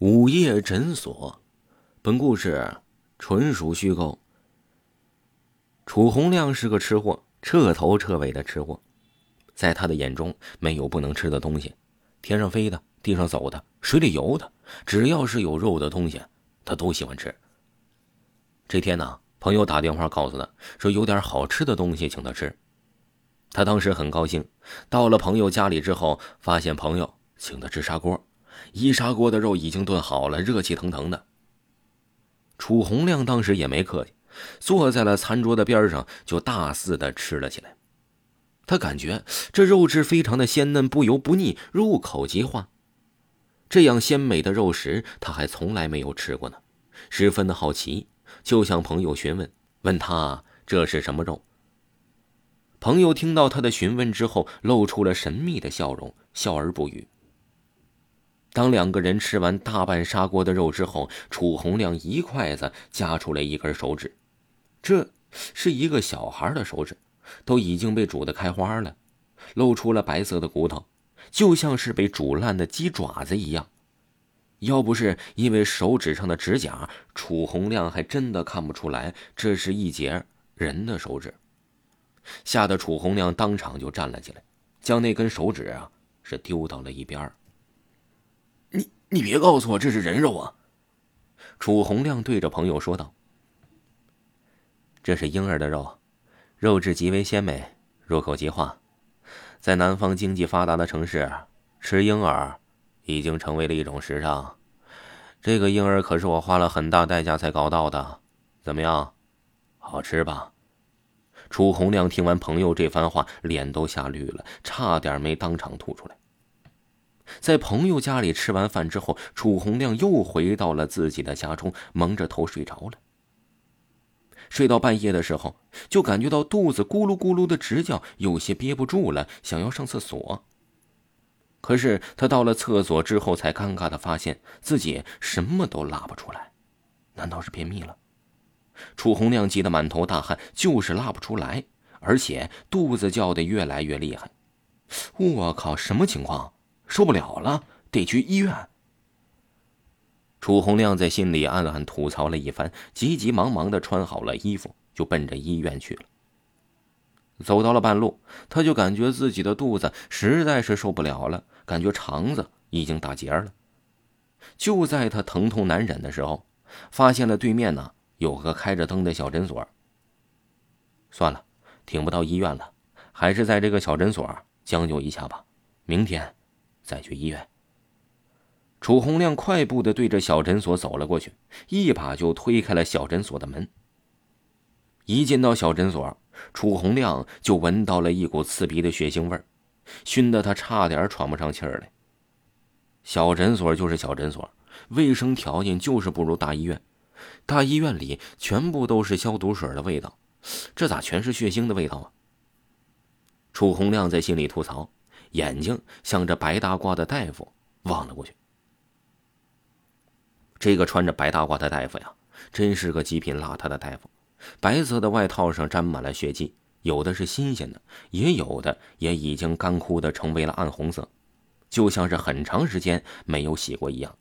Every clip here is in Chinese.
午夜诊所，本故事纯属虚构。楚红亮是个吃货，彻头彻尾的吃货，在他的眼中没有不能吃的东西，天上飞的、地上走的、水里游的，只要是有肉的东西，他都喜欢吃。这天呢，朋友打电话告诉他说有点好吃的东西请他吃，他当时很高兴。到了朋友家里之后，发现朋友请他吃砂锅。一砂锅的肉已经炖好了，热气腾腾的。楚红亮当时也没客气，坐在了餐桌的边上，就大肆的吃了起来。他感觉这肉质非常的鲜嫩，不油不腻，入口即化。这样鲜美的肉食，他还从来没有吃过呢，十分的好奇，就向朋友询问，问他这是什么肉。朋友听到他的询问之后，露出了神秘的笑容，笑而不语。当两个人吃完大半砂锅的肉之后，楚红亮一筷子夹出来一根手指，这是一个小孩的手指，都已经被煮得开花了，露出了白色的骨头，就像是被煮烂的鸡爪子一样。要不是因为手指上的指甲，楚红亮还真的看不出来这是一截人的手指，吓得楚红亮当场就站了起来，将那根手指啊是丢到了一边你别告诉我这是人肉啊！楚红亮对着朋友说道：“这是婴儿的肉，肉质极为鲜美，入口即化。在南方经济发达的城市，吃婴儿已经成为了一种时尚。这个婴儿可是我花了很大代价才搞到的，怎么样，好吃吧？”楚红亮听完朋友这番话，脸都吓绿了，差点没当场吐出来。在朋友家里吃完饭之后，楚红亮又回到了自己的家中，蒙着头睡着了。睡到半夜的时候，就感觉到肚子咕噜咕噜的直叫，有些憋不住了，想要上厕所。可是他到了厕所之后，才尴尬的发现自己什么都拉不出来，难道是便秘了？楚红亮急得满头大汗，就是拉不出来，而且肚子叫的越来越厉害。我靠，什么情况？受不了了，得去医院。楚红亮在心里暗暗吐槽了一番，急急忙忙的穿好了衣服，就奔着医院去了。走到了半路，他就感觉自己的肚子实在是受不了了，感觉肠子已经打结了。就在他疼痛难忍的时候，发现了对面呢有个开着灯的小诊所。算了，挺不到医院了，还是在这个小诊所将就一下吧，明天。再去医院。楚红亮快步的对着小诊所走了过去，一把就推开了小诊所的门。一进到小诊所，楚红亮就闻到了一股刺鼻的血腥味儿，熏得他差点喘不上气儿来。小诊所就是小诊所，卫生条件就是不如大医院。大医院里全部都是消毒水的味道，这咋全是血腥的味道啊？楚红亮在心里吐槽。眼睛向着白大褂的大夫望了过去。这个穿着白大褂的大夫呀，真是个极品邋遢的大夫。白色的外套上沾满了血迹，有的是新鲜的，也有的也已经干枯的成为了暗红色，就像是很长时间没有洗过一样。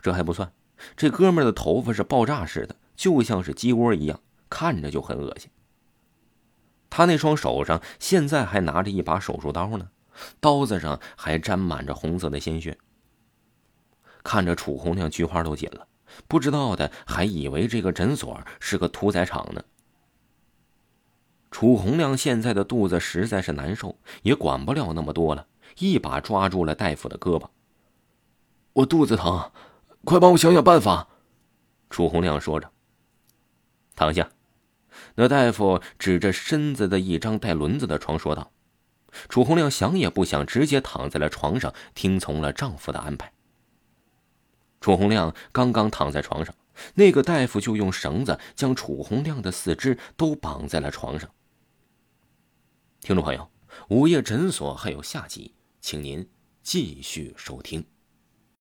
这还不算，这哥们的头发是爆炸似的，就像是鸡窝一样，看着就很恶心。他那双手上现在还拿着一把手术刀呢。刀子上还沾满着红色的鲜血。看着楚红亮，菊花都紧了。不知道的还以为这个诊所是个屠宰场呢。楚红亮现在的肚子实在是难受，也管不了那么多了，一把抓住了大夫的胳膊。我肚子疼，快帮我想想办法。楚红亮说着。躺下。那大夫指着身子的一张带轮子的床说道。楚红亮想也不想，直接躺在了床上，听从了丈夫的安排。楚红亮刚刚躺在床上，那个大夫就用绳子将楚红亮的四肢都绑在了床上。听众朋友，午夜诊所还有下集，请您继续收听。